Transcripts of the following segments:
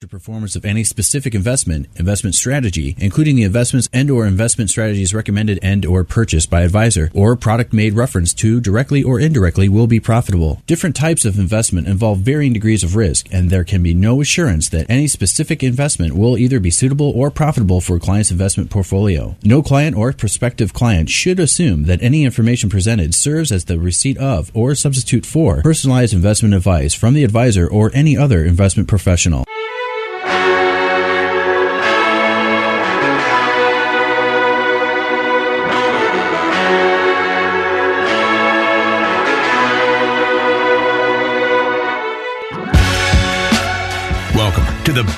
the performance of any specific investment, investment strategy, including the investments and or investment strategies recommended and or purchased by advisor or product made reference to directly or indirectly will be profitable. Different types of investment involve varying degrees of risk and there can be no assurance that any specific investment will either be suitable or profitable for a client's investment portfolio. No client or prospective client should assume that any information presented serves as the receipt of or substitute for personalized investment advice from the advisor or any other investment professional.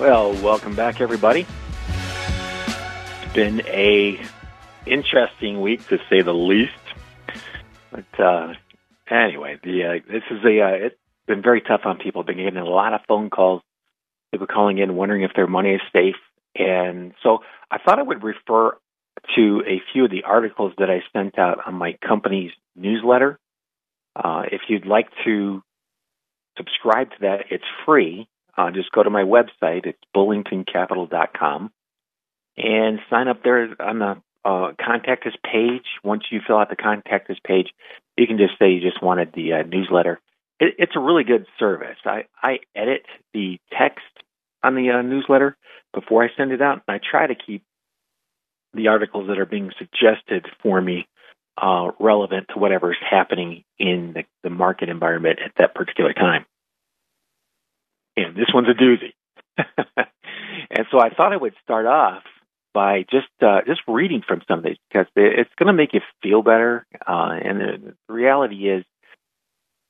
Well, welcome back, everybody. It's been a interesting week to say the least. But uh, anyway, the uh, this is a uh, it's been very tough on people. Been getting a lot of phone calls, people calling in wondering if their money is safe, and so I thought I would refer to a few of the articles that I sent out on my company's newsletter. Uh, if you'd like to subscribe to that, it's free uh, just go to my website. It's bullingtoncapital.com and sign up there on the uh, contact us page. Once you fill out the contact us page, you can just say you just wanted the uh, newsletter. It, it's a really good service. I, I edit the text on the uh, newsletter before I send it out, and I try to keep the articles that are being suggested for me uh, relevant to whatever is happening in the, the market environment at that particular time and this one's a doozy. and so I thought I would start off by just uh, just reading from some of these because it's going to make you feel better. Uh, and the, reality is,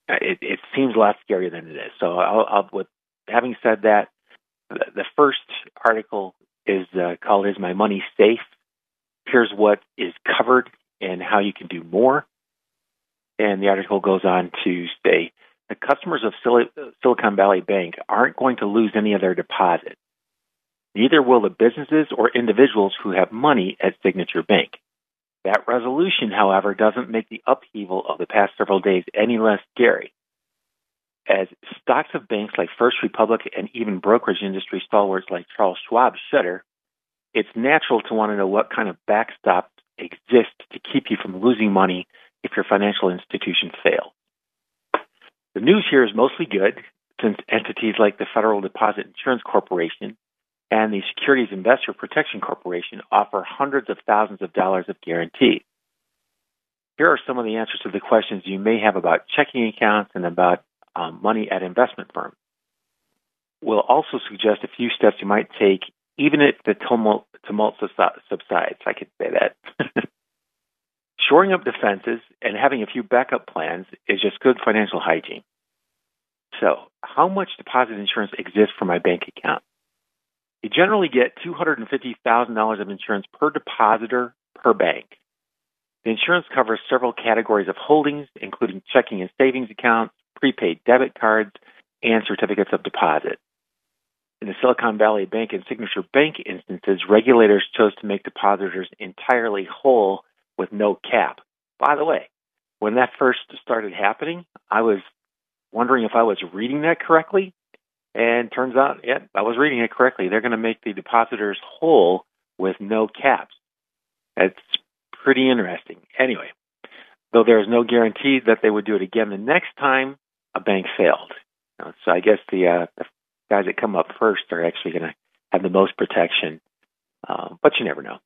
uh, it, it seems less scary than it is. So, I'll, I'll, with having said that, the, the first article is uh, called "Is My Money Safe?" Here's what is covered and how you can do more. And the article goes on to say the customers of Silicon Valley Bank aren't going to lose any of their deposits. Neither will the businesses or individuals who have money at Signature Bank. That resolution, however, doesn't make the upheaval of the past several days any less scary. As stocks of banks like First Republic and even brokerage industry stalwarts like Charles Schwab shudder, it's natural to want to know what kind of backstop exists to keep you from losing money if your financial institution fails. The news here is mostly good since entities like the Federal Deposit Insurance Corporation and the Securities Investor Protection Corporation offer hundreds of thousands of dollars of guarantees. Here are some of the answers to the questions you may have about checking accounts and about um, money at investment firms. We'll also suggest a few steps you might take even if the tumult, tumult subsides. I could say that. Shoring up defenses and having a few backup plans is just good financial hygiene. So, how much deposit insurance exists for my bank account? You generally get $250,000 of insurance per depositor per bank. The insurance covers several categories of holdings, including checking and savings accounts, prepaid debit cards, and certificates of deposit. In the Silicon Valley Bank and Signature Bank instances, regulators chose to make depositors entirely whole with no cap. By the way, when that first started happening, I was wondering if I was reading that correctly. And turns out, yeah, I was reading it correctly. They're going to make the depositors whole with no caps. That's pretty interesting. Anyway, though there is no guarantee that they would do it again the next time a bank failed. So I guess the, uh, the guys that come up first are actually going to have the most protection, uh, but you never know.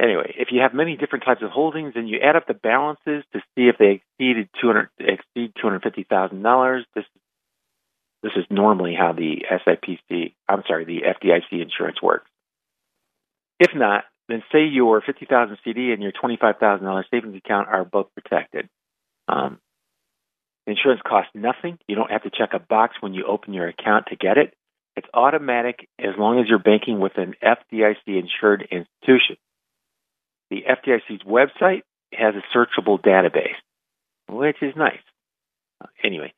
Anyway, if you have many different types of holdings and you add up the balances to see if they exceeded 200 exceed two hundred fifty thousand dollars, this this is normally how the SIPC, I'm sorry, the FDIC insurance works. If not, then say your 50,000 CD and your $25,000 savings account are both protected. Um, insurance costs nothing. You don't have to check a box when you open your account to get it. It's automatic as long as you're banking with an FDIC insured institution. The FDIC's website has a searchable database, which is nice. Uh, anyway,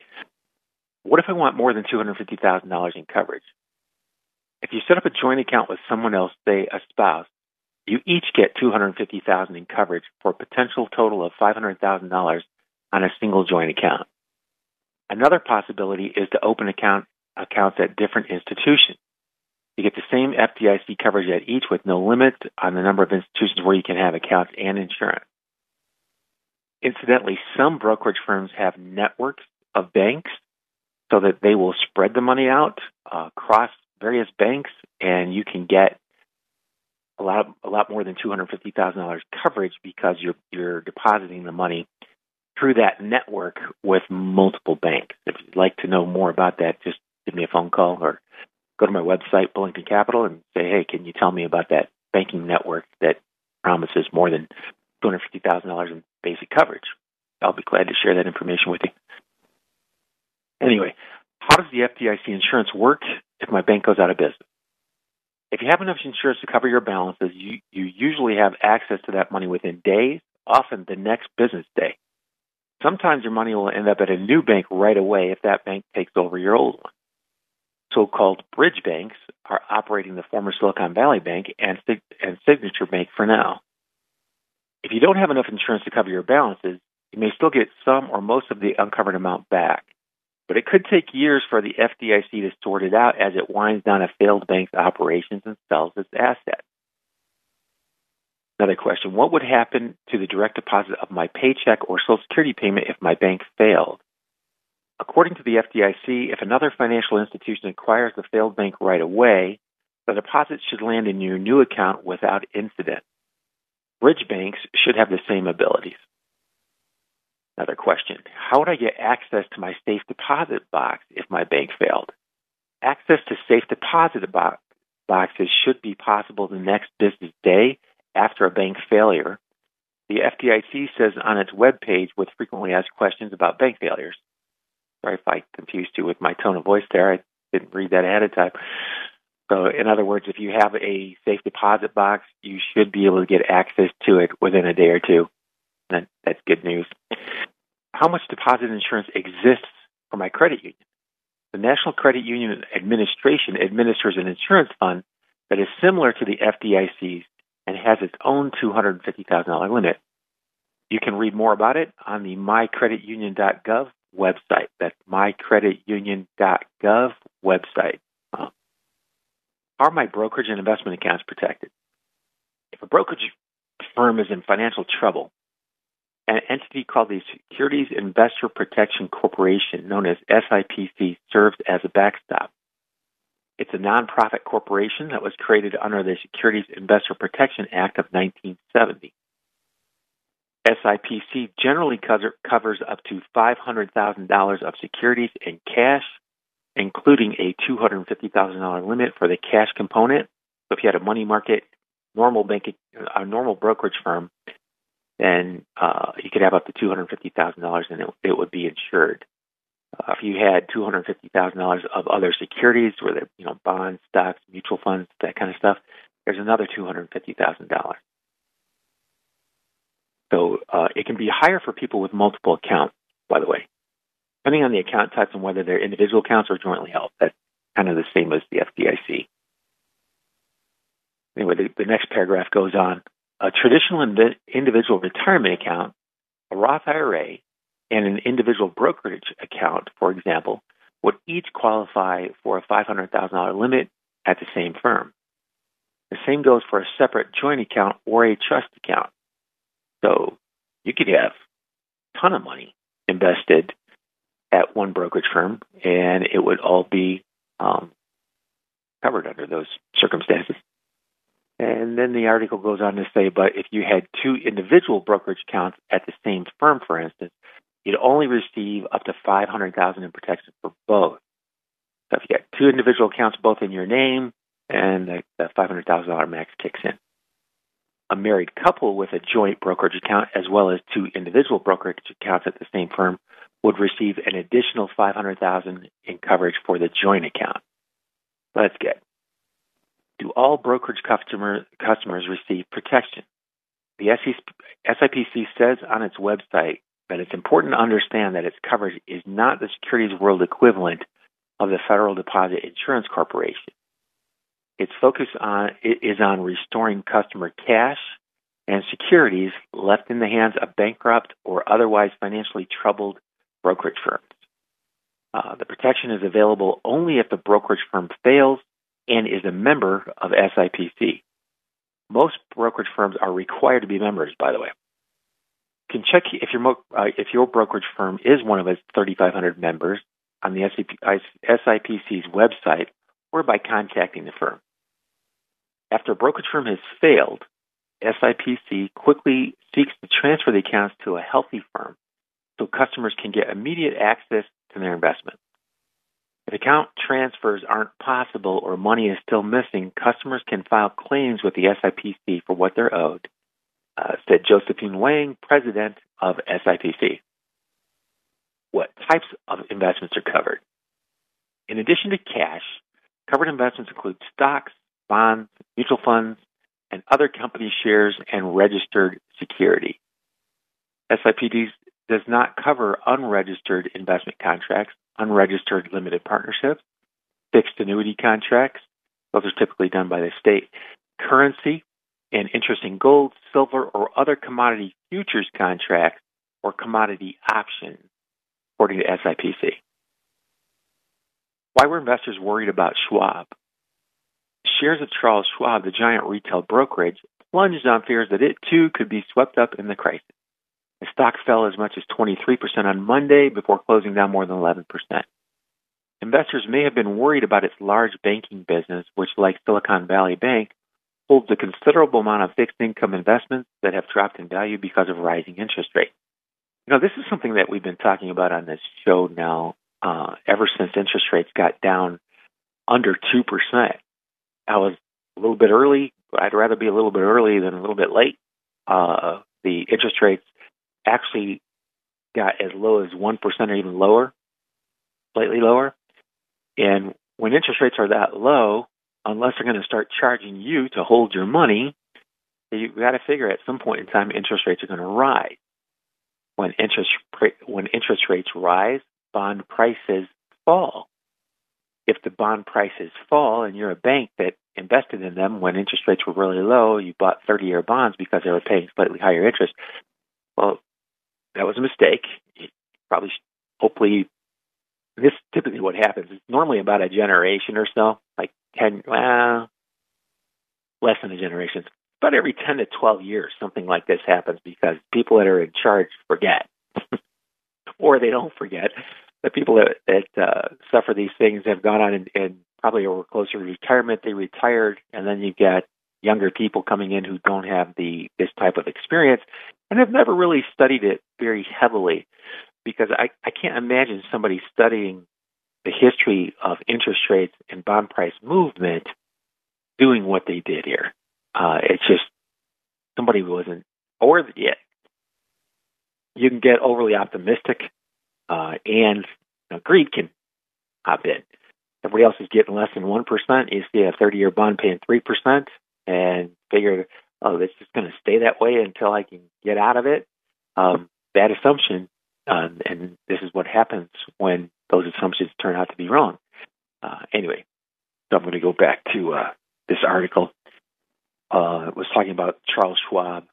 what if I want more than $250,000 in coverage? If you set up a joint account with someone else, say a spouse, you each get $250,000 in coverage for a potential total of $500,000 on a single joint account. Another possibility is to open account accounts at different institutions. You get the same FDIC coverage at each with no limit on the number of institutions where you can have accounts and insurance. Incidentally, some brokerage firms have networks of banks so that they will spread the money out uh, across various banks, and you can get a lot a lot more than two hundred fifty thousand dollars coverage because you're you're depositing the money through that network with multiple banks. If you'd like to know more about that, just give me a phone call or go to my website, Bullington Capital, and say, hey, can you tell me about that banking network that promises more than two hundred fifty thousand dollars in basic coverage? I'll be glad to share that information with you. Anyway, how does the FDIC insurance work if my bank goes out of business? If you have enough insurance to cover your balances, you, you usually have access to that money within days, often the next business day. Sometimes your money will end up at a new bank right away if that bank takes over your old one. So called bridge banks are operating the former Silicon Valley Bank and, and Signature Bank for now. If you don't have enough insurance to cover your balances, you may still get some or most of the uncovered amount back. But it could take years for the FDIC to sort it out as it winds down a failed bank's operations and sells its assets. Another question What would happen to the direct deposit of my paycheck or Social Security payment if my bank failed? According to the FDIC, if another financial institution acquires the failed bank right away, the deposits should land in your new account without incident. Bridge banks should have the same abilities. Another question How would I get access to my safe deposit box if my bank failed? Access to safe deposit box, boxes should be possible the next business day after a bank failure. The FDIC says on its webpage with frequently asked questions about bank failures. Sorry if I confused you with my tone of voice there. I didn't read that ahead of time. So, in other words, if you have a safe deposit box, you should be able to get access to it within a day or two. That, that's good news how much deposit insurance exists for my credit union. The National Credit Union Administration administers an insurance fund that is similar to the FDIC's and has its own $250,000 limit. You can read more about it on the mycreditunion.gov website. That's mycreditunion.gov website. Uh, are my brokerage and investment accounts protected? If a brokerage firm is in financial trouble, an entity called the Securities Investor Protection Corporation, known as SIPC, serves as a backstop. It's a nonprofit corporation that was created under the Securities Investor Protection Act of 1970. SIPC generally covers up to $500,000 of securities in cash, including a $250,000 limit for the cash component. So if you had a money market, normal bank, a normal brokerage firm, then uh, you could have up to $250,000 and it, it, would be insured. Uh, if you had $250,000 of other securities, whether you know bonds, stocks, mutual funds, that kind of stuff, there's another $250,000. So uh, it can be higher for people with multiple accounts. By the way, depending on the account types and whether they're individual accounts or jointly held, that's kind of the same as the FDIC. Anyway, the, the next paragraph goes on a traditional individual retirement account, a Roth IRA, and an individual brokerage account, for example, would each qualify for a $500,000 limit at the same firm. The same goes for a separate joint account or a trust account. So you could have a ton of money invested at one brokerage firm, and it would all be um, covered under those circumstances. And then the article goes on to say, but if you had two individual brokerage accounts at the same firm, for instance, you'd only receive up to 500000 in protection for both. So if you got two individual accounts both in your name, and the, the $500,000 max kicks in. A married couple with a joint brokerage account as well as two individual brokerage accounts at the same firm would receive an additional 500,000 in coverage for the joint account. Let's get. Do all brokerage customer, customers receive protection? The SIPC says on its website that it's important to understand that its coverage is not the securities world equivalent of the Federal Deposit Insurance Corporation. Its focus on is on restoring customer cash and securities left in the hands of bankrupt or otherwise financially troubled brokerage firms. Uh, the protection is available only if the brokerage firm fails and is a member of SIPC. Most brokerage firms are required to be members, by the way. You can check if your, uh, if your brokerage firm is one of its 3,500 members on the SIPC's website or by contacting the firm. After a brokerage firm has failed, SIPC quickly seeks to transfer the accounts to a healthy firm so customers can get immediate access to their investment. If account transfers aren't possible or money is still missing, customers can file claims with the SIPC for what they're owed, uh, said Josephine Wang, president of SIPC. What types of investments are covered? In addition to cash, covered investments include stocks, bonds, mutual funds, and other company shares and registered security. SIPC does not cover unregistered investment contracts, unregistered limited partnerships, fixed annuity contracts. Those are typically done by the state. Currency and interest in gold, silver, or other commodity futures contracts or commodity options, according to SIPC. Why were investors worried about Schwab? Shares of Charles Schwab, the giant retail brokerage, plunged on fears that it too could be swept up in the crisis. The stock fell as much as 23% on Monday before closing down more than 11%. Investors may have been worried about its large banking business, which, like Silicon Valley Bank, holds a considerable amount of fixed income investments that have dropped in value because of rising interest rates. You know, this is something that we've been talking about on this show now uh, ever since interest rates got down under 2%. I was a little bit early. I'd rather be a little bit early than a little bit late. Uh, the interest rates actually got as low as 1% or even lower, slightly lower. And when interest rates are that low, unless they're going to start charging you to hold your money, you've got to figure at some point in time interest rates are going to rise. When interest when interest rates rise, bond prices fall. If the bond prices fall and you're a bank that invested in them when interest rates were really low, you bought 30 year bonds because they were paying slightly higher interest. Well, that was a mistake. You probably, hopefully, this typically what happens. It's normally about a generation or so, like 10, well, less than a generation. But every 10 to 12 years, something like this happens because people that are in charge forget. or they don't forget. The people that, that uh, suffer these things have gone on and, and probably over closer to retirement. They retired, and then you get younger people coming in who don't have the this type of experience and have never really studied it very heavily because I, I can't imagine somebody studying the history of interest rates and bond price movement doing what they did here. Uh, it's just somebody wasn't, or yeah, you can get overly optimistic, uh, and you know, greed can hop in. Everybody else is getting less than one percent. You see a thirty-year bond paying three percent, and figure, oh, it's just going to stay that way until I can get out of it. Um, bad assumption, um, and this is what happens when those assumptions turn out to be wrong. Uh, anyway, so I'm going to go back to uh, this article. Uh, it was talking about Charles Schwab.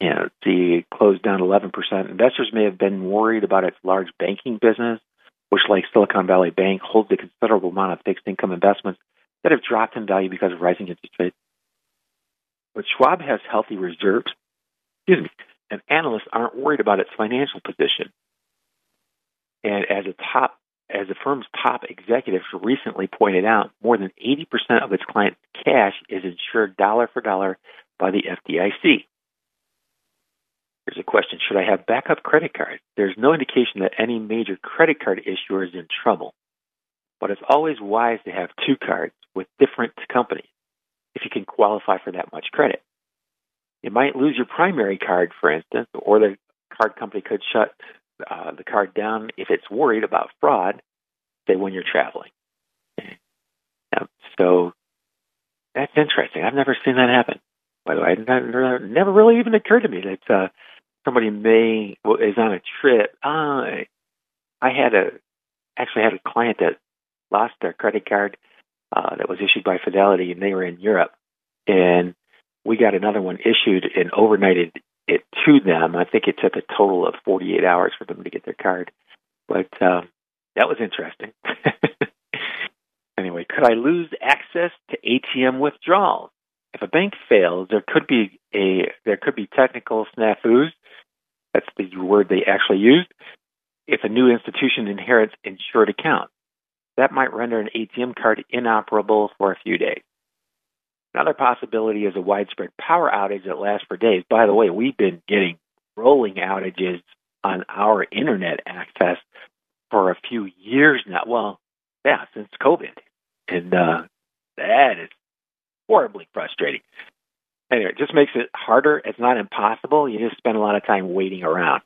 You know, the closed down 11%. Investors may have been worried about its large banking business, which, like Silicon Valley Bank, holds a considerable amount of fixed income investments that have dropped in value because of rising interest rates. But Schwab has healthy reserves, excuse me, and analysts aren't worried about its financial position. And as a top, as the firm's top executives recently pointed out, more than 80% of its clients' cash is insured dollar for dollar by the FDIC. Here's a question Should I have backup credit cards? There's no indication that any major credit card issuer is in trouble, but it's always wise to have two cards with different companies if you can qualify for that much credit. You might lose your primary card, for instance, or the card company could shut uh, the card down if it's worried about fraud, say when you're traveling. so that's interesting. I've never seen that happen. By the way, it never really even occurred to me that uh, somebody may well, is on a trip. Uh, I had a actually had a client that lost their credit card uh, that was issued by Fidelity, and they were in Europe, and we got another one issued and overnighted it to them. I think it took a total of 48 hours for them to get their card, but um, that was interesting. anyway, could I lose access to ATM withdrawals? If a bank fails, there could be a there could be technical snafus. That's the word they actually used. If a new institution inherits insured accounts, that might render an ATM card inoperable for a few days. Another possibility is a widespread power outage that lasts for days. By the way, we've been getting rolling outages on our internet access for a few years now. Well, yeah, since COVID. And uh, that is horribly frustrating. Anyway, it just makes it harder. It's not impossible. You just spend a lot of time waiting around.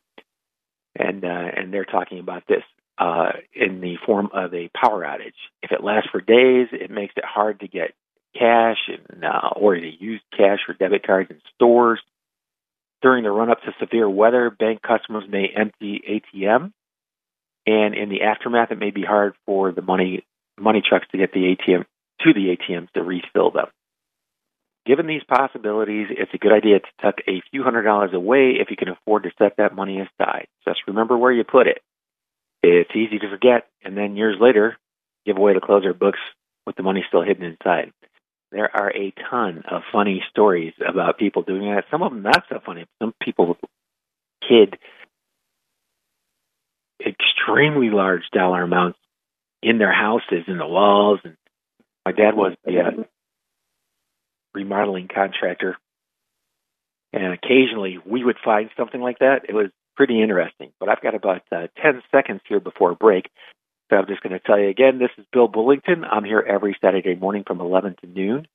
And uh, and they're talking about this uh, in the form of a power outage. If it lasts for days, it makes it hard to get cash and uh, or to use cash or debit cards in stores. During the run up to severe weather, bank customers may empty ATM, and in the aftermath, it may be hard for the money money trucks to get the ATM to the ATMs to refill them. Given these possibilities, it's a good idea to tuck a few hundred dollars away if you can afford to set that money aside. Just remember where you put it. It's easy to forget, and then years later, give away the closer books with the money still hidden inside. There are a ton of funny stories about people doing that. Some of them not so funny. Some people hid extremely large dollar amounts in their houses, in the walls. And my dad was the uh, remodeling contractor, and occasionally we would find something like that. It was pretty interesting. But I've got about uh, 10 seconds here before break. So I'm just going to tell you again, this is Bill Bullington. I'm here every Saturday morning from 11 to noon.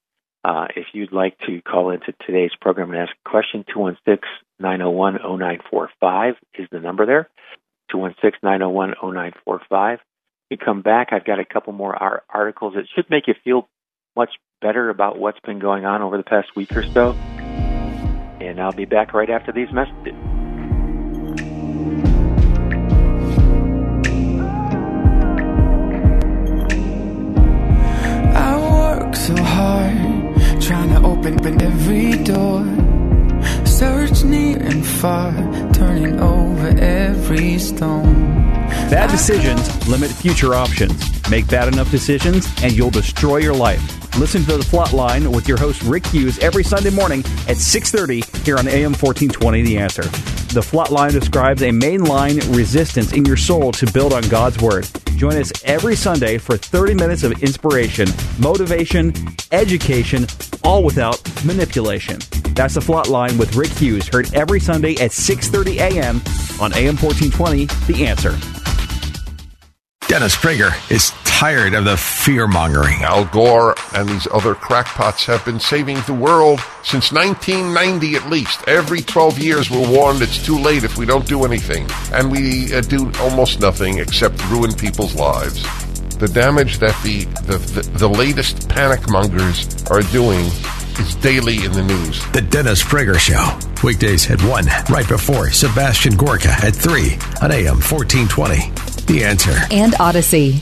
Uh, if you'd like to call into today's program and ask a question, 216-901-0945 is the number there. 216-901-0945. You come back, I've got a couple more articles It should make you feel much better about what's been going on over the past week or so. And I'll be back right after these messages. I work so hard, trying to open every door. Near and far, turning over every stone. Bad decisions limit future options. Make bad enough decisions, and you'll destroy your life. Listen to the Flatline with your host Rick Hughes every Sunday morning at 6:30 here on AM 1420 The Answer. The Flatline describes a mainline resistance in your soul to build on God's word. Join us every Sunday for 30 minutes of inspiration, motivation, education, all without manipulation. That's the Flatline with Rick Hughes, heard every Sunday at 6:30 a.m. on AM 1420 The Answer. Dennis Prager is tired of the fear mongering. Al Gore and these other crackpots have been saving the world since 1990 at least. Every 12 years we're warned it's too late if we don't do anything. And we uh, do almost nothing except ruin people's lives. The damage that the, the, the, the latest panic mongers are doing is daily in the news. The Dennis Prager Show. Weekdays at 1, right before Sebastian Gorka at 3 on AM 1420. The answer. And Odyssey.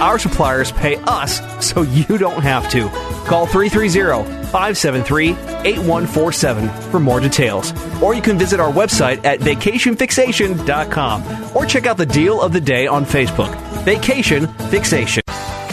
Our suppliers pay us so you don't have to. Call 330 573 8147 for more details. Or you can visit our website at vacationfixation.com or check out the deal of the day on Facebook. Vacation Fixation.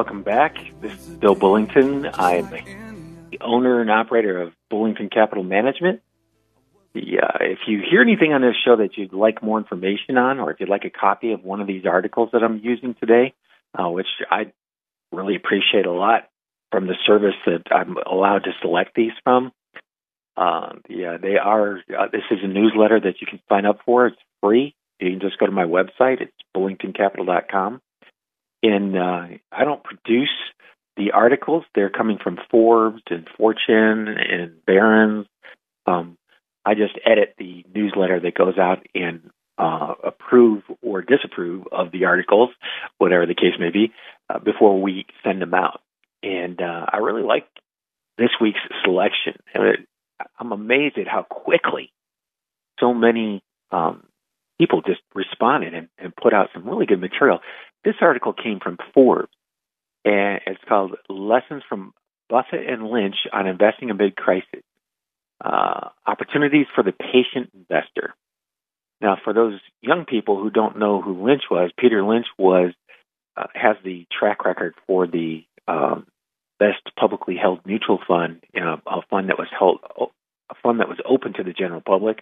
welcome back. This is Bill Bullington. I'm the owner and operator of Bullington Capital Management. The, uh, if you hear anything on this show that you'd like more information on, or if you'd like a copy of one of these articles that I'm using today, uh, which I really appreciate a lot from the service that I'm allowed to select these from. Uh, yeah, they are. Uh, this is a newsletter that you can sign up for. It's free. You can just go to my website. It's bullingtoncapital.com. And uh, I don't produce the articles. They're coming from Forbes and Fortune and Barron's. Um, I just edit the newsletter that goes out and uh, approve or disapprove of the articles, whatever the case may be, uh, before we send them out. And uh, I really like this week's selection. I'm amazed at how quickly so many um, people just responded and, and put out some really good material. This article came from Forbes, and it's called Lessons from Buffett and Lynch on Investing Amid Crisis uh, Opportunities for the Patient Investor. Now, for those young people who don't know who Lynch was, Peter Lynch was uh, has the track record for the um, best publicly held mutual fund, you know, a fund that was held, a fund that was open to the general public,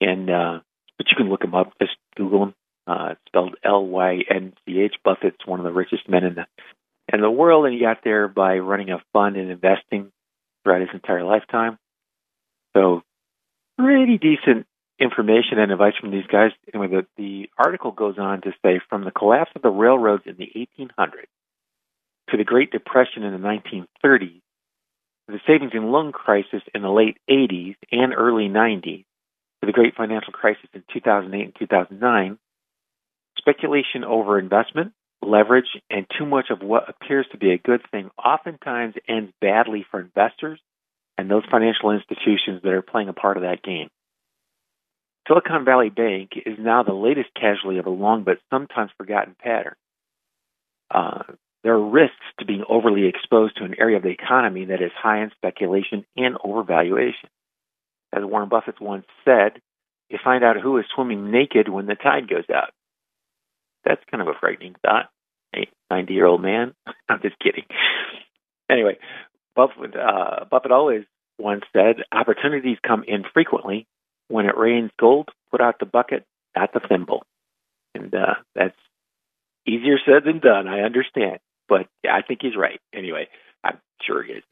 and uh, but you can look him up. Just Google him. Uh, it's spelled L Y N C H. Buffett's one of the richest men in the in the world, and he got there by running a fund and investing throughout his entire lifetime. So, pretty decent information and advice from these guys. Anyway, the, the article goes on to say from the collapse of the railroads in the 1800s to the Great Depression in the 1930s, the savings and loan crisis in the late 80s and early 90s, to the great financial crisis in 2008 and 2009, speculation over investment, leverage, and too much of what appears to be a good thing oftentimes ends badly for investors and those financial institutions that are playing a part of that game. Silicon Valley Bank is now the latest casualty of a long but sometimes forgotten pattern. Uh, there are risks to being overly exposed to an area of the economy that is high in speculation and overvaluation. As Warren Buffett once said, you find out who is swimming naked when the tide goes out. That's kind of a frightening thought. A 90 year old man. I'm just kidding. Anyway, Buffett, uh, Buffett always once said, opportunities come infrequently. When it rains gold, put out the bucket, not the thimble. And uh, that's easier said than done. I understand. But I think he's right. Anyway, I'm sure he is.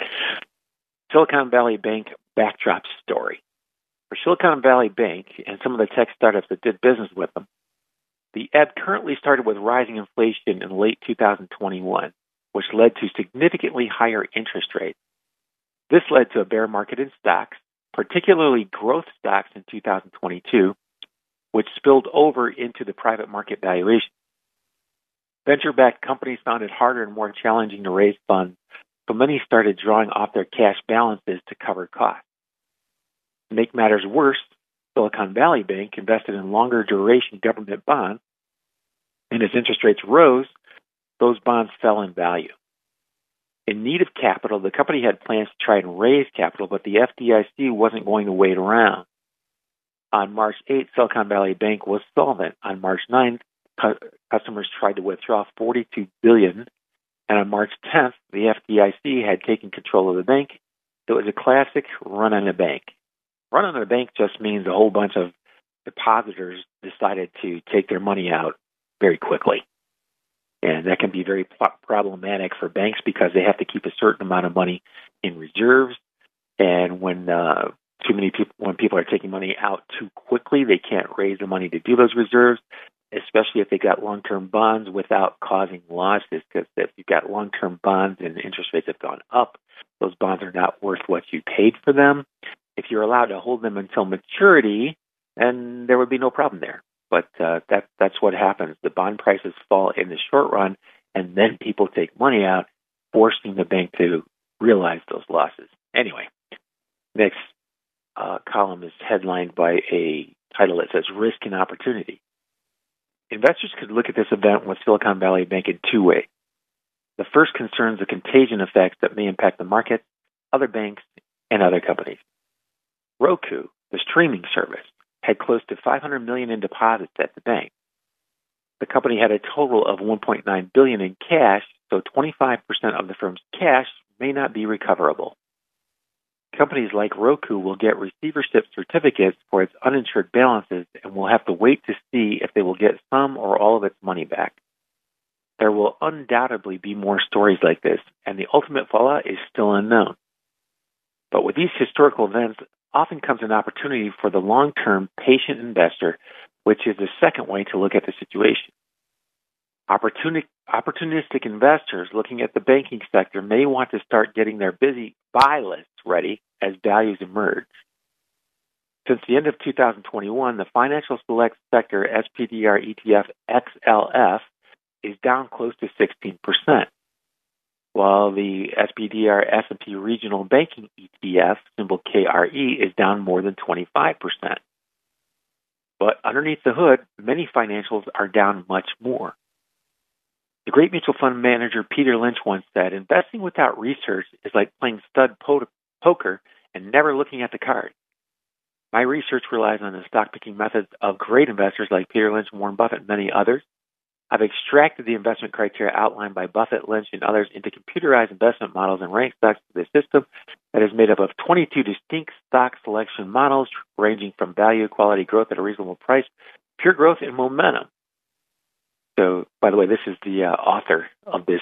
Silicon Valley Bank backdrop story. For Silicon Valley Bank and some of the tech startups that did business with them, the ebb currently started with rising inflation in late 2021, which led to significantly higher interest rates. This led to a bear market in stocks, particularly growth stocks in 2022, which spilled over into the private market valuation. Venture backed companies found it harder and more challenging to raise funds, so many started drawing off their cash balances to cover costs. To make matters worse, Silicon Valley Bank invested in longer duration government bonds, and as interest rates rose, those bonds fell in value. In need of capital, the company had plans to try and raise capital, but the FDIC wasn't going to wait around. On March 8th, Silicon Valley Bank was solvent. On March 9th, cu- customers tried to withdraw 42 billion, and on March 10th, the FDIC had taken control of the bank. It was a classic run on the bank. Run on the bank just means a whole bunch of depositors decided to take their money out very quickly. And that can be very problematic for banks because they have to keep a certain amount of money in reserves. And when uh, too many people, when people are taking money out too quickly, they can't raise the money to do those reserves, especially if they got long-term bonds without causing losses. Because if you've got long-term bonds and interest rates have gone up, those bonds are not worth what you paid for them. If you're allowed to hold them until maturity, then there would be no problem there. But uh, that that's what happens. The bond prices fall in the short run, and then people take money out, forcing the bank to realize those losses. Anyway, next uh, column is headlined by a title that says "Risk and Opportunity." Investors could look at this event with Silicon Valley Bank in two ways. The first concerns the contagion effects that may impact the market, other banks, and other companies. Roku, the streaming service, had close to 500 million in deposits at the bank. The company had a total of 1.9 billion in cash, so 25% of the firm's cash may not be recoverable. Companies like Roku will get receivership certificates for its uninsured balances and will have to wait to see if they will get some or all of its money back. There will undoubtedly be more stories like this, and the ultimate fallout is still unknown. But with these historical events, often comes an opportunity for the long term patient investor, which is the second way to look at the situation. Opportunistic, opportunistic investors looking at the banking sector may want to start getting their busy buy lists ready as values emerge. Since the end of 2021, the Financial Select Sector SPDR ETF XLF is down close to 16% while the SPDR S&P Regional Banking ETF, symbol KRE, is down more than 25%. But underneath the hood, many financials are down much more. The great mutual fund manager Peter Lynch once said, investing without research is like playing stud poker and never looking at the cards. My research relies on the stock picking methods of great investors like Peter Lynch, Warren Buffett, and many others. I've extracted the investment criteria outlined by Buffett, Lynch, and others into computerized investment models and ranked stocks to the system that is made up of 22 distinct stock selection models ranging from value, quality, growth at a reasonable price, pure growth, and momentum. So, by the way, this is the uh, author of this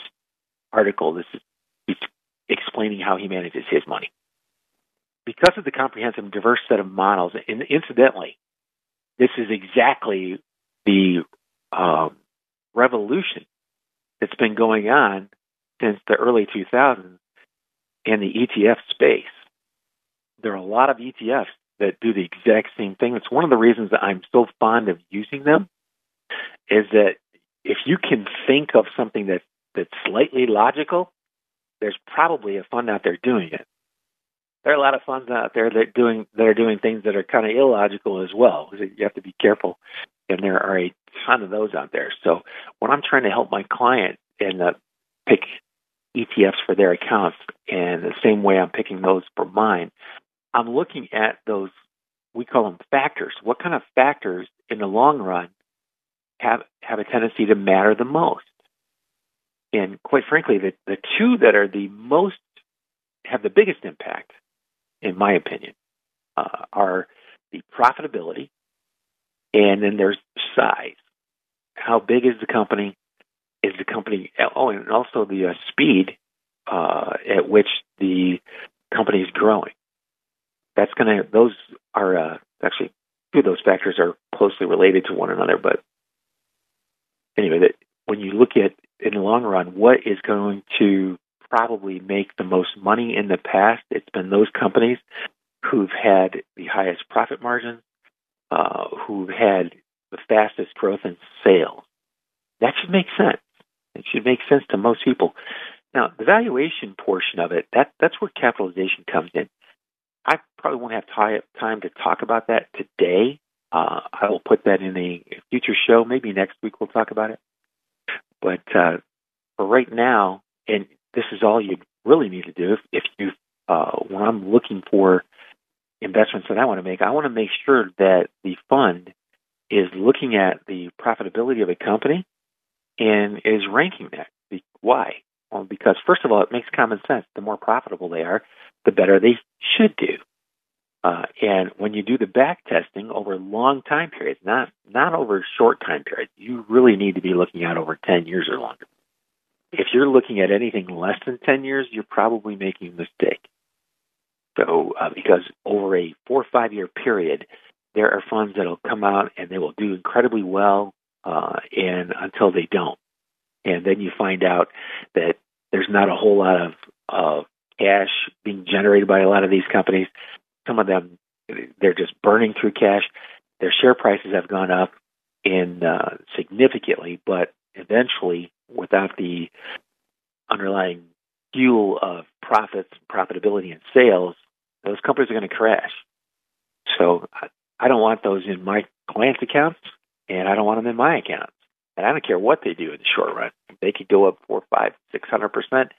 article. This is explaining how he manages his money. Because of the comprehensive, diverse set of models, and incidentally, this is exactly the um, revolution that's been going on since the early 2000s in the ETF space. There are a lot of ETFs that do the exact same thing. It's one of the reasons that I'm so fond of using them is that if you can think of something that that's slightly logical, there's probably a fund out there doing it. There are a lot of funds out there that doing that are doing things that are kind of illogical as well. You have to be careful and there are a ton of those out there. So when I'm trying to help my client and uh, pick ETFs for their accounts, and the same way I'm picking those for mine, I'm looking at those. We call them factors. What kind of factors in the long run have have a tendency to matter the most? And quite frankly, the the two that are the most have the biggest impact, in my opinion, uh, are the profitability and then there's size. How big is the company? Is the company, oh, and also the uh, speed uh, at which the company is growing. That's to, those are uh, actually, two of those factors are closely related to one another. But anyway, that when you look at in the long run, what is going to probably make the most money in the past, it's been those companies who've had the highest profit margins, uh, who had the fastest growth in sales. That should make sense. It should make sense to most people. Now, the valuation portion of it, that, that's where capitalization comes in. I probably won't have time to talk about that today. Uh, I will put that in a future show. Maybe next week we'll talk about it. But uh, for right now, and this is all you really need to do if, if you, uh, when I'm looking for investments that I want to make, I want to make sure that the fund is looking at the profitability of a company and is ranking that. Why? Well, because first of all, it makes common sense. The more profitable they are, the better they should do. Uh, and when you do the back testing over long time periods, not not over short time periods, you really need to be looking at over 10 years or longer. If you're looking at anything less than 10 years, you're probably making a mistake. So, uh, because over a four or five year period, there are funds that will come out and they will do incredibly well, uh, and until they don't, and then you find out that there's not a whole lot of of cash being generated by a lot of these companies. Some of them, they're just burning through cash. Their share prices have gone up in uh, significantly, but eventually, without the underlying fuel of profits, profitability, and sales, those companies are going to crash. So I don't want those in my clients' accounts, and I don't want them in my accounts. And I don't care what they do in the short run. They could go up four, five, six hundred percent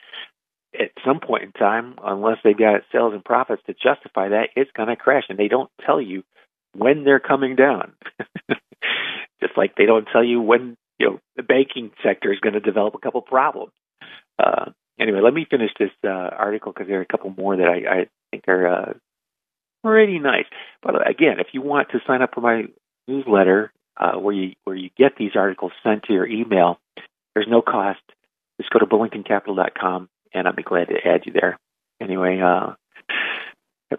at some point in time, unless they've got sales and profits to justify that, it's going to crash. And they don't tell you when they're coming down. Just like they don't tell you when you know the banking sector is going to develop a couple problems. Uh, anyway, let me finish this uh, article because there are a couple more that I, I think are uh, pretty nice. But again, if you want to sign up for my newsletter, uh, where you where you get these articles sent to your email, there's no cost. Just go to bullingtoncapital.com and I'd be glad to add you there. Anyway, uh,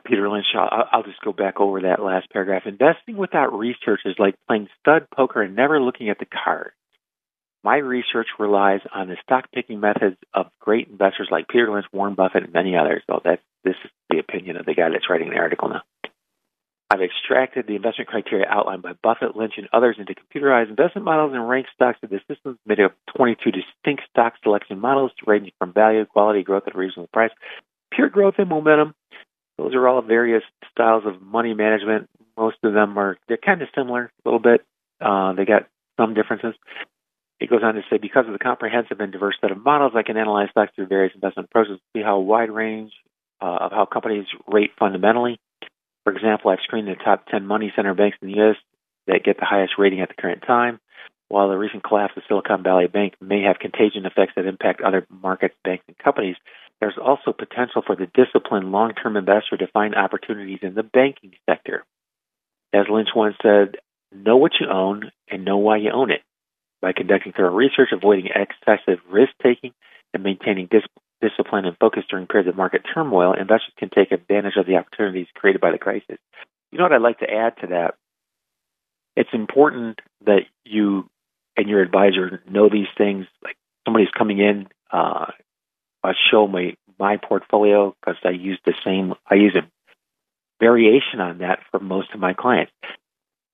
Peter Lynch, I'll, I'll just go back over that last paragraph. Investing without research is like playing stud poker and never looking at the cards. My research relies on the stock picking methods of great investors like Peter Lynch, Warren Buffett, and many others. So that's this is the opinion of the guy that's writing the article now. I've extracted the investment criteria outlined by Buffett, Lynch, and others into computerized investment models and ranked stocks of the systems made up of 22 distinct stock selection models ranging from value, quality, growth at a reasonable price, pure growth, and momentum. Those are all various styles of money management. Most of them are they're kind of similar a little bit. Uh, they got some differences. It goes on to say, because of the comprehensive and diverse set of models, I can analyze stocks through various investment approaches, see how wide range uh, of how companies rate fundamentally, for example, I've screened the top 10 money center banks in the U.S. that get the highest rating at the current time. While the recent collapse of Silicon Valley Bank may have contagion effects that impact other markets, banks, and companies, there's also potential for the disciplined long term investor to find opportunities in the banking sector. As Lynch once said, know what you own and know why you own it. By conducting thorough research, avoiding excessive risk taking, and maintaining dis- discipline and focus during periods of market turmoil, investors can take advantage of the opportunities created by the crisis. You know what I'd like to add to that? It's important that you and your advisor know these things. Like somebody's coming in, uh, I show my my portfolio because I use the same. I use a variation on that for most of my clients.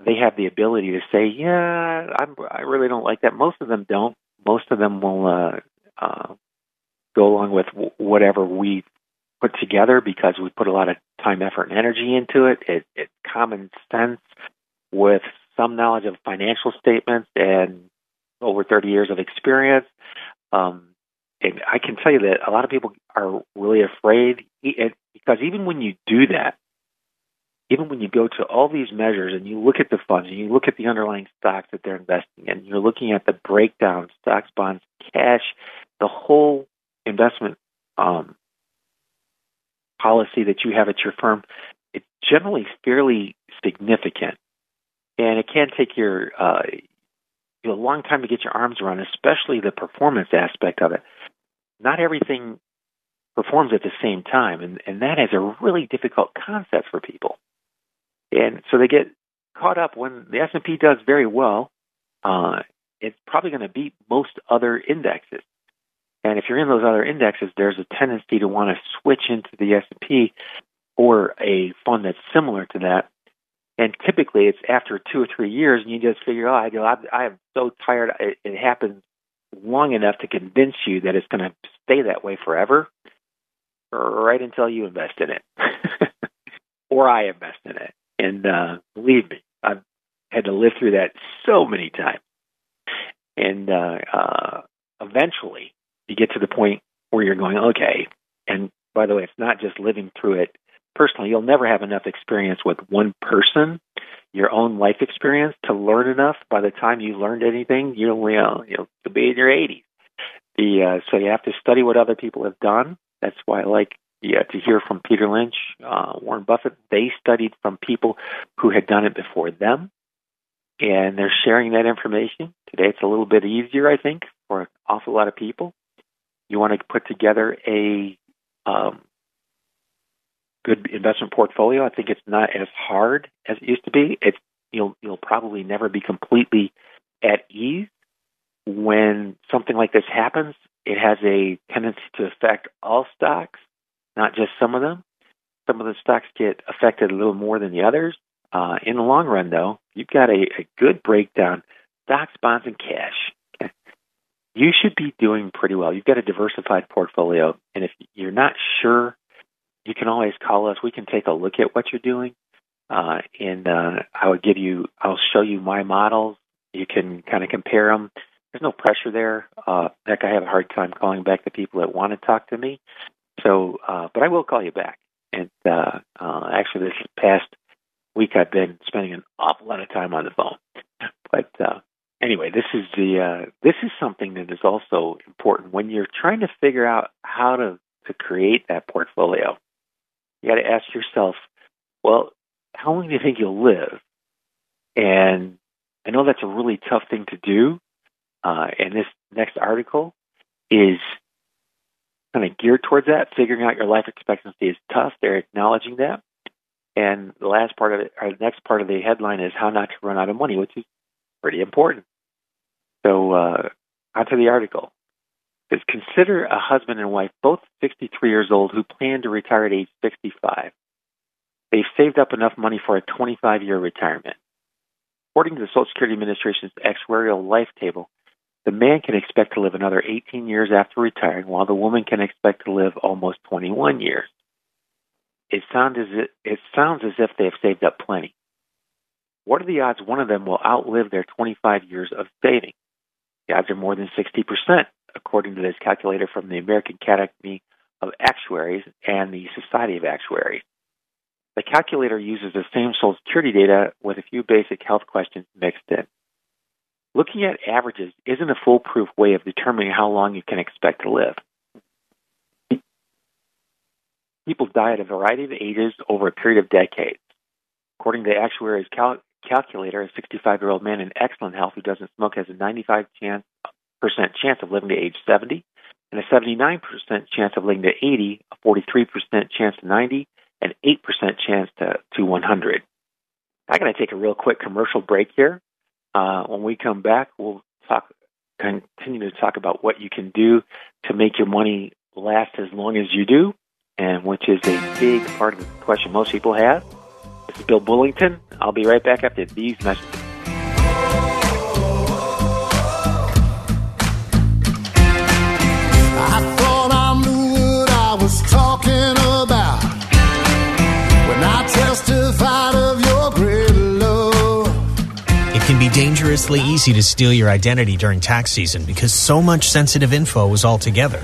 They have the ability to say, "Yeah, I'm, I really don't like that." Most of them don't. Most of them will uh, uh, go along with whatever we put together because we put a lot of time, effort, and energy into it. it it's common sense with some knowledge of financial statements and over 30 years of experience. Um, and I can tell you that a lot of people are really afraid because even when you do that, even when you go to all these measures and you look at the funds and you look at the underlying stocks that they're investing in, you're looking at the breakdown, stocks, bonds, cash, the whole investment um, policy that you have at your firm, it's generally fairly significant, and it can take your uh, you a long time to get your arms around, especially the performance aspect of it. Not everything performs at the same time, and, and that is a really difficult concept for people. And so they get caught up when the S&P does very well. Uh, it's probably going to beat most other indexes. And if you're in those other indexes, there's a tendency to want to switch into the S&P or a fund that's similar to that. And typically, it's after two or three years, and you just figure, oh, I go, I am so tired. It, it happens long enough to convince you that it's going to stay that way forever, right until you invest in it, or I invest in it. And uh, believe me, I've had to live through that so many times. And uh, uh, eventually, you get to the point where you're going, okay. And by the way, it's not just living through it personally. You'll never have enough experience with one person. your own life experience to learn enough. By the time you learned anything, you only uh, you know you'll be in your 80s. The uh, so you have to study what other people have done. That's why I like yeah, to hear from Peter Lynch, uh, Warren Buffett. They studied from people who had done it before them, and they're sharing that information. Today, it's a little bit easier, I think, for an awful lot of people. You want to put together a um, good investment portfolio. I think it's not as hard as it used to be. It's you'll you'll probably never be completely at ease when something like this happens. It has a tendency to affect all stocks, not just some of them. Some of the stocks get affected a little more than the others. Uh, in the long run, though, you've got a, a good breakdown: stocks, bonds, and cash. You should be doing pretty well. You've got a diversified portfolio, and if you're not sure you can always call us. We can take a look at what you're doing, uh, and uh, I would give you. I'll show you my models. You can kind of compare them. There's no pressure there. Uh, heck, I have a hard time calling back the people that want to talk to me. So, uh, but I will call you back. And uh, uh, actually, this past week, I've been spending an awful lot of time on the phone. But uh, anyway, this is the uh, this is something that is also important when you're trying to figure out how to to create that portfolio you got to ask yourself, well, how long do you think you'll live? And I know that's a really tough thing to do. Uh, and this next article is kind of geared towards that. Figuring out your life expectancy is tough. They're acknowledging that. And the last part of it, or the next part of the headline is how not to run out of money, which is pretty important. So, uh, onto the article is consider a husband and wife, both 63 years old, who plan to retire at age 65. They've saved up enough money for a 25 year retirement. According to the Social Security Administration's actuarial life table, the man can expect to live another 18 years after retiring, while the woman can expect to live almost 21 years. It sounds as it sounds as if they have saved up plenty. What are the odds one of them will outlive their 25 years of saving? The odds are more than 60% according to this calculator from the American Academy of Actuaries and the Society of Actuaries. The calculator uses the same Social Security data with a few basic health questions mixed in. Looking at averages isn't a foolproof way of determining how long you can expect to live. People die at a variety of ages over a period of decades. According to the actuary's cal- calculator, a 65 year old man in excellent health who doesn't smoke has a 95 chance percent chance of living to age 70, and a 79% chance of living to 80, a 43% chance to 90, and 8% chance to, to 100. I'm going to take a real quick commercial break here. Uh, when we come back, we'll talk, continue to talk about what you can do to make your money last as long as you do, and which is a big part of the question most people have. This is Bill Bullington. I'll be right back after these messages. It can be dangerously easy to steal your identity during tax season because so much sensitive info is all together.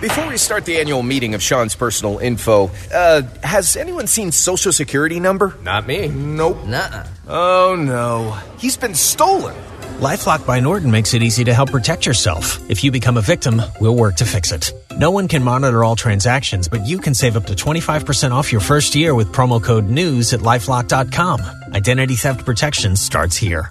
Before we start the annual meeting of Sean's personal info, uh, has anyone seen Social Security number? Not me. Nope. Nuh Oh no. He's been stolen. Lifelock by Norton makes it easy to help protect yourself. If you become a victim, we'll work to fix it. No one can monitor all transactions, but you can save up to 25% off your first year with promo code NEWS at lifelock.com. Identity theft protection starts here.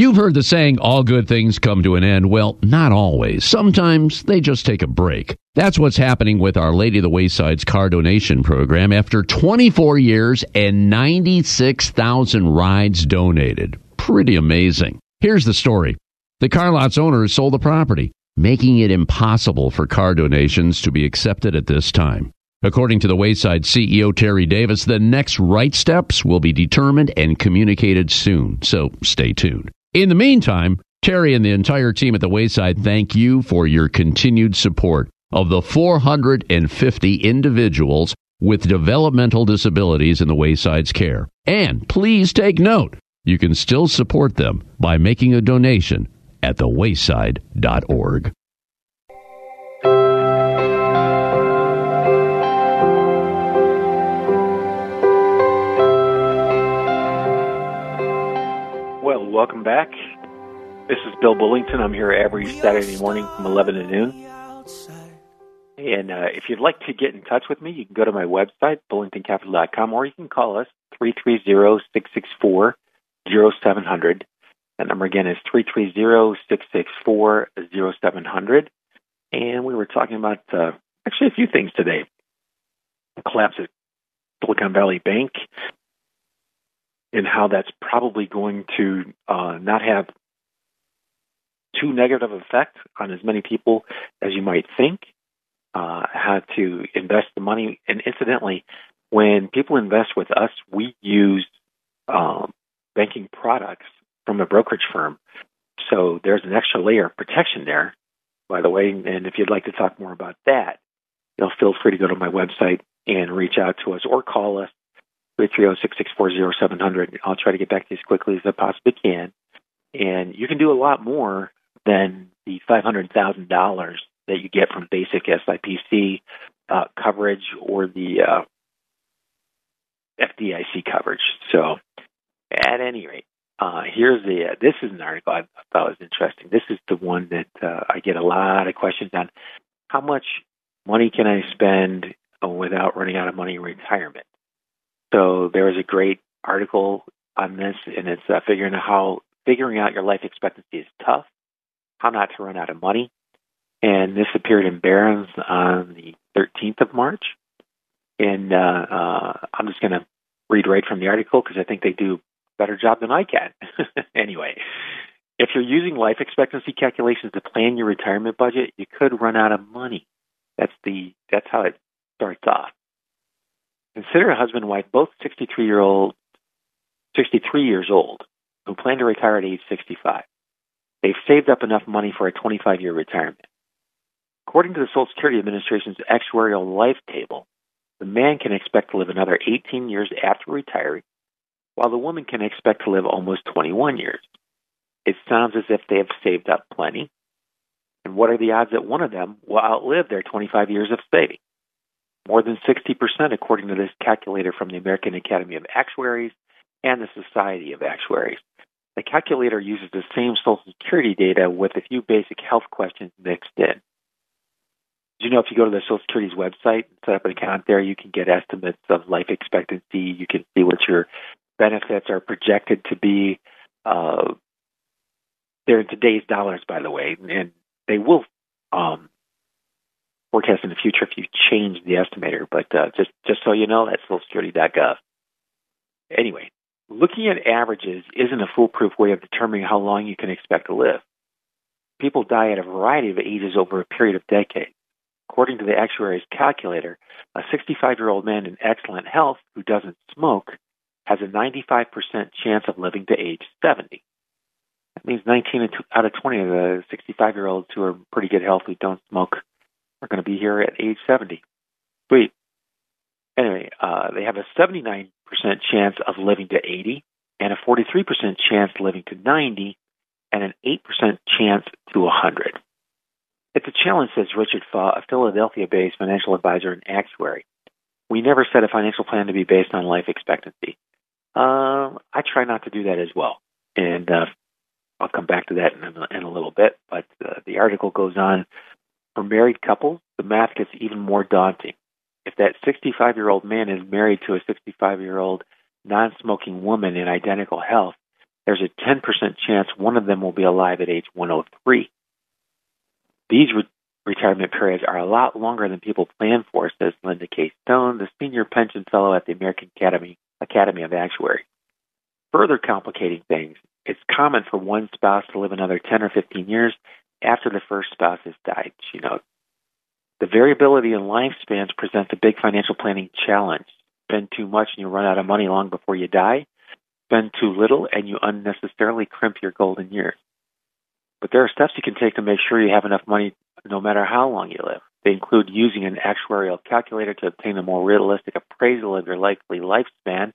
You've heard the saying, all good things come to an end. Well, not always. Sometimes they just take a break. That's what's happening with Our Lady of the Wayside's car donation program after 24 years and 96,000 rides donated. Pretty amazing. Here's the story. The car lot's owners sold the property, making it impossible for car donations to be accepted at this time. According to the Wayside CEO Terry Davis, the next right steps will be determined and communicated soon, so stay tuned. In the meantime, Terry and the entire team at the Wayside thank you for your continued support of the 450 individuals with developmental disabilities in the Wayside's care. And please take note, you can still support them by making a donation at thewayside.org. Welcome back. This is Bill Bullington. I'm here every Saturday morning from 11 to noon. And uh, if you'd like to get in touch with me, you can go to my website, bullingtoncapital.com, or you can call us 330 664 0700. That number again is 330 664 0700. And we were talking about uh, actually a few things today the collapse at Silicon Valley Bank and how that's probably going to uh, not have too negative effect on as many people as you might think. Uh, how to invest the money, and incidentally, when people invest with us, we use um, banking products from a brokerage firm, so there's an extra layer of protection there. By the way, and if you'd like to talk more about that, you know, feel free to go to my website and reach out to us or call us 330-664-0700. I'll try to get back to you as quickly as I possibly can. And you can do a lot more than the $500,000 that you get from basic SIPC uh, coverage or the uh, FDIC coverage. So, at any rate, uh, here's the. Uh, this is an article I thought was interesting. This is the one that uh, I get a lot of questions on. How much money can I spend without running out of money in retirement? So there was a great article on this, and it's uh, figuring out how figuring out your life expectancy is tough, how not to run out of money, and this appeared in Barron's on the 13th of March. And uh, uh, I'm just going to read right from the article because I think they do a better job than I can. anyway, if you're using life expectancy calculations to plan your retirement budget, you could run out of money. That's the that's how it starts off. Consider a husband and wife, both 63 year old, 63 years old, who plan to retire at age 65. They've saved up enough money for a 25 year retirement. According to the Social Security Administration's actuarial life table, the man can expect to live another 18 years after retiring, while the woman can expect to live almost 21 years. It sounds as if they have saved up plenty. And what are the odds that one of them will outlive their 25 years of saving? More than 60%, according to this calculator from the American Academy of Actuaries and the Society of Actuaries. The calculator uses the same Social Security data with a few basic health questions mixed in. You know if you go to the Social Security's website and set up an account there, you can get estimates of life expectancy. You can see what your benefits are projected to be. Uh, they're in today's dollars, by the way, and they will um, forecast in the future if you change the estimator. But uh, just just so you know, that's SocialSecurity.gov. Anyway, looking at averages isn't a foolproof way of determining how long you can expect to live. People die at a variety of ages over a period of decades. According to the actuary's calculator, a 65 year old man in excellent health who doesn't smoke has a 95% chance of living to age 70. That means 19 out of 20 of the 65 year olds who are in pretty good health who don't smoke are going to be here at age 70. Sweet. Anyway, uh, they have a 79% chance of living to 80 and a 43% chance living to 90 and an 8% chance to 100. It's a challenge, says Richard Faw, a Philadelphia based financial advisor and actuary. We never set a financial plan to be based on life expectancy. Um, I try not to do that as well. And uh, I'll come back to that in a, in a little bit. But uh, the article goes on for married couples, the math gets even more daunting. If that 65 year old man is married to a 65 year old non smoking woman in identical health, there's a 10% chance one of them will be alive at age 103. These re- retirement periods are a lot longer than people plan for, says Linda K. Stone, the senior pension fellow at the American Academy, Academy of Actuaries. Further complicating things, it's common for one spouse to live another 10 or 15 years after the first spouse has died, You know, The variability in lifespans presents a big financial planning challenge. Spend too much and you run out of money long before you die. Spend too little and you unnecessarily crimp your golden years. But there are steps you can take to make sure you have enough money no matter how long you live. They include using an actuarial calculator to obtain a more realistic appraisal of your likely lifespan,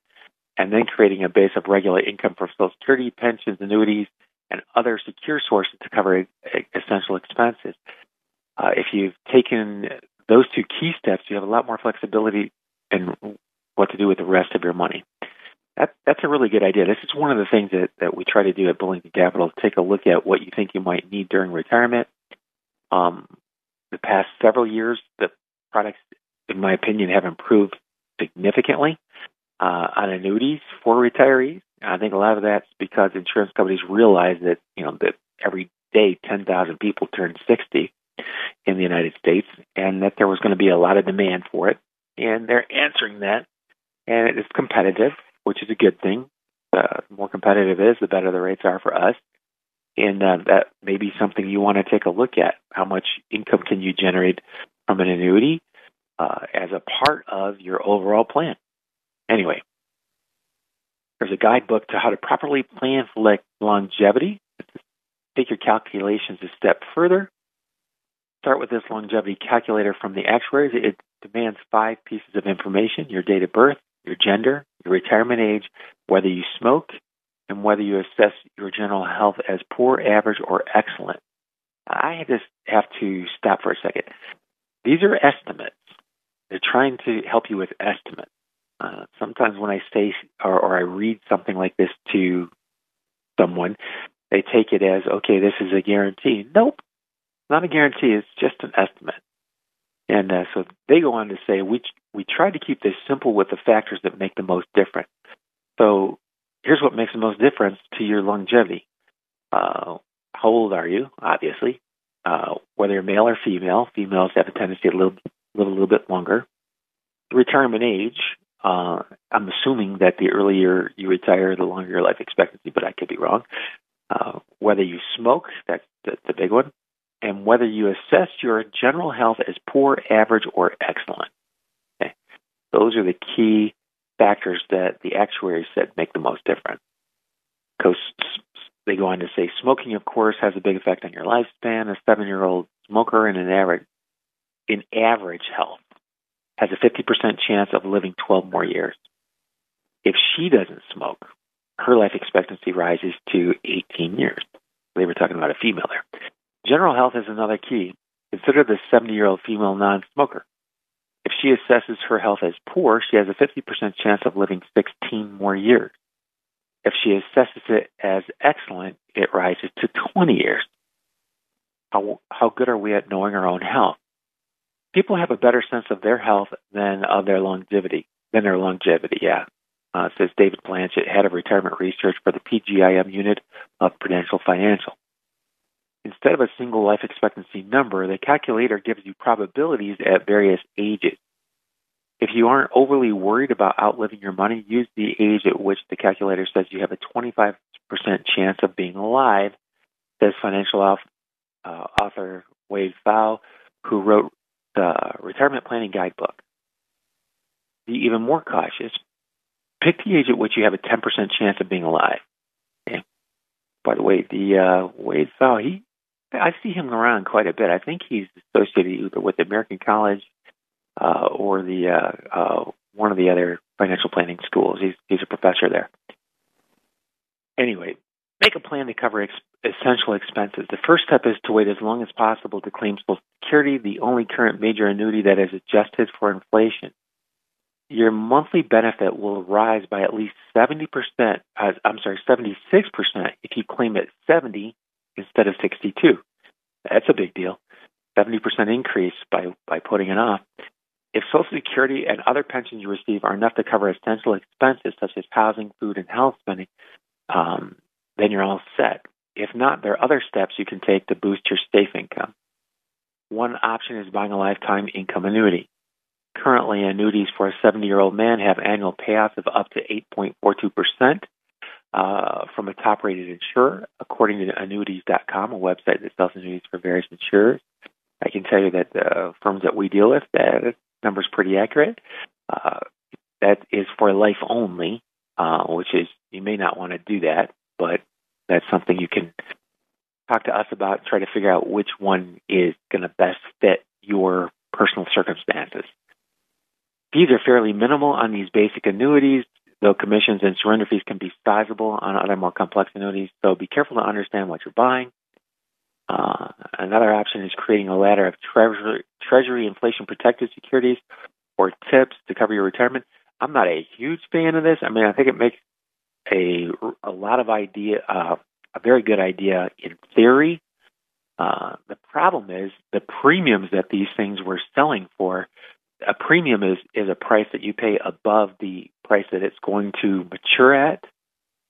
and then creating a base of regular income for Social Security, pensions, annuities, and other secure sources to cover essential expenses. Uh, if you've taken those two key steps, you have a lot more flexibility in what to do with the rest of your money. That, that's a really good idea. This is one of the things that, that we try to do at Bullington Capital. Take a look at what you think you might need during retirement. Um, the past several years, the products, in my opinion, have improved significantly uh, on annuities for retirees. I think a lot of that's because insurance companies realize that you know that every day 10,000 people turn 60 in the United States, and that there was going to be a lot of demand for it, and they're answering that, and it's competitive, which is a good thing. The more competitive it is, the better the rates are for us, and uh, that may be something you want to take a look at. How much income can you generate from an annuity uh, as a part of your overall plan? Anyway, there's a guidebook to how to properly plan for longevity. Take your calculations a step further. Start with this longevity calculator from the actuaries. It demands five pieces of information your date of birth, your gender, your retirement age, whether you smoke, and whether you assess your general health as poor, average, or excellent. I just have to stop for a second. These are estimates. They're trying to help you with estimates. Uh, sometimes when I say or, or I read something like this to someone, they take it as, okay, this is a guarantee. Nope, not a guarantee. It's just an estimate. And uh, so they go on to say, we we try to keep this simple with the factors that make the most difference. So here's what makes the most difference to your longevity. Uh, how old are you? Obviously, uh, whether you're male or female. Females have a tendency to live, live a little bit longer. Retirement age. Uh, I'm assuming that the earlier you retire, the longer your life expectancy, but I could be wrong. Uh, whether you smoke, that's the, the big one, and whether you assess your general health as poor, average, or excellent. Okay. Those are the key factors that the actuaries said make the most difference. Because they go on to say smoking, of course, has a big effect on your lifespan. A seven-year-old smoker in an average in average health has a 50% chance of living 12 more years. If she doesn't smoke, her life expectancy rises to 18 years. They were talking about a female there. General health is another key. Consider the 70 year old female non smoker. If she assesses her health as poor, she has a 50% chance of living 16 more years. If she assesses it as excellent, it rises to 20 years. How, how good are we at knowing our own health? People have a better sense of their health than of their longevity, than their longevity, yeah uh, says David Blanchett, head of retirement research for the PGIM unit of Prudential Financial. Instead of a single life expectancy number, the calculator gives you probabilities at various ages. If you aren't overly worried about outliving your money, use the age at which the calculator says you have a 25% chance of being alive, says financial uh, author Wade Pfau, who wrote the Retirement Planning Guidebook. Be even more cautious pick the age at which you have a 10% chance of being alive. Okay. By the way, the uh, Wade Pfau, he, I see him around quite a bit. I think he's associated either with American College uh, or the uh, uh, one of the other financial planning schools. He's he's a professor there. Anyway, make a plan to cover ex- essential expenses. The first step is to wait as long as possible to claim Social Security, the only current major annuity that is adjusted for inflation. Your monthly benefit will rise by at least 70%, uh, I'm sorry, 76% if you claim at 70 instead of 62. That's a big deal. 70% increase by, by putting it off. If Social Security and other pensions you receive are enough to cover essential expenses such as housing, food, and health spending, um, then you're all set. If not, there are other steps you can take to boost your safe income. One option is buying a lifetime income annuity. Currently, annuities for a 70 year old man have annual payouts of up to 8.42% uh, from a top rated insurer, according to annuities.com, a website that sells annuities for various insurers. I can tell you that the firms that we deal with, that number is pretty accurate. Uh, that is for life only, uh, which is you may not want to do that, but that's something you can talk to us about. Try to figure out which one is going to best fit your personal circumstances. Fees are fairly minimal on these basic annuities, though commissions and surrender fees can be sizable on other more complex annuities. So be careful to understand what you're buying. Uh, another option is creating a ladder of treasury, treasury inflation protected securities or tips to cover your retirement. I'm not a huge fan of this. I mean, I think it makes a a lot of idea, uh, a very good idea in theory. Uh, the problem is the premiums that these things were selling for. A premium is is a price that you pay above the price that it's going to mature at,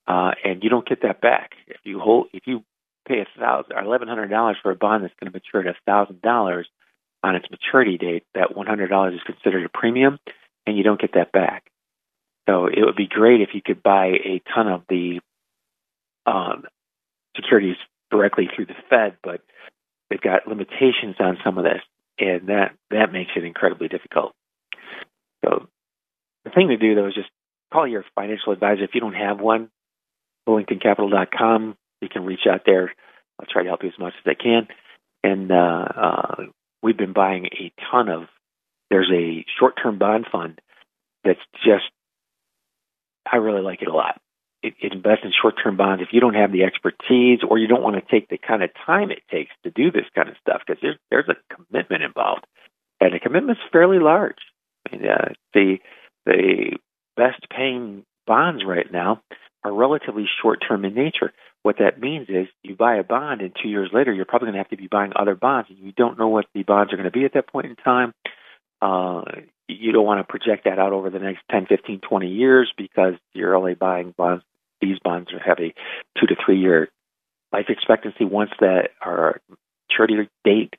uh, and you don't get that back if you hold if you pay a thousand or eleven hundred dollars for a bond that's going to mature at a thousand dollars on its maturity date. That one hundred dollars is considered a premium, and you don't get that back. So it would be great if you could buy a ton of the um, securities directly through the Fed, but they've got limitations on some of this, and that that makes it incredibly difficult. So the thing to do though is just call your financial advisor if you don't have one. BullingtonCapital.com. You can reach out there. I'll try to help you as much as I can. And uh, uh, we've been buying a ton of. There's a short-term bond fund that's just I really like it a lot. It, it invests in short-term bonds. If you don't have the expertise or you don't want to take the kind of time it takes to do this kind of stuff, because there's there's a commitment involved, and the commitment's fairly large. I mean, uh, the the best paying bonds right now are relatively short term in nature. What that means is you buy a bond and two years later you're probably going to have to be buying other bonds and you don't know what the bonds are going to be at that point in time. Uh, you don't want to project that out over the next 10, 15, 20 years because you're only buying bonds. These bonds have a two to three year life expectancy. Once that our maturity date,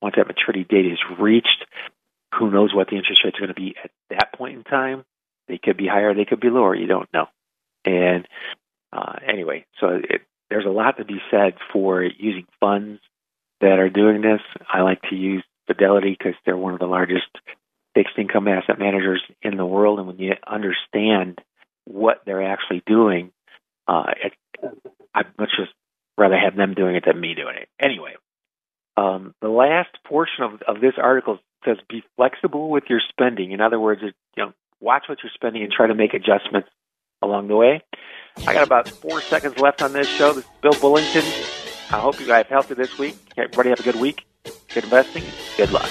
once that maturity date is reached, who knows what the interest rates are going to be at that point in time? They could be higher, they could be lower. You don't know. And uh, anyway, so it, there's a lot to be said for using funds that are doing this. I like to use Fidelity because they're one of the largest fixed income asset managers in the world, and when you understand what they're actually doing, uh, it, I'd much just rather have them doing it than me doing it. Anyway, um, the last portion of, of this article says be flexible with your spending. In other words, you know, watch what you're spending and try to make adjustments along the way. I got about four seconds left on this show. This is Bill Bullington. I hope you guys have healthy this week. Everybody have a good week. Good investing. Good luck.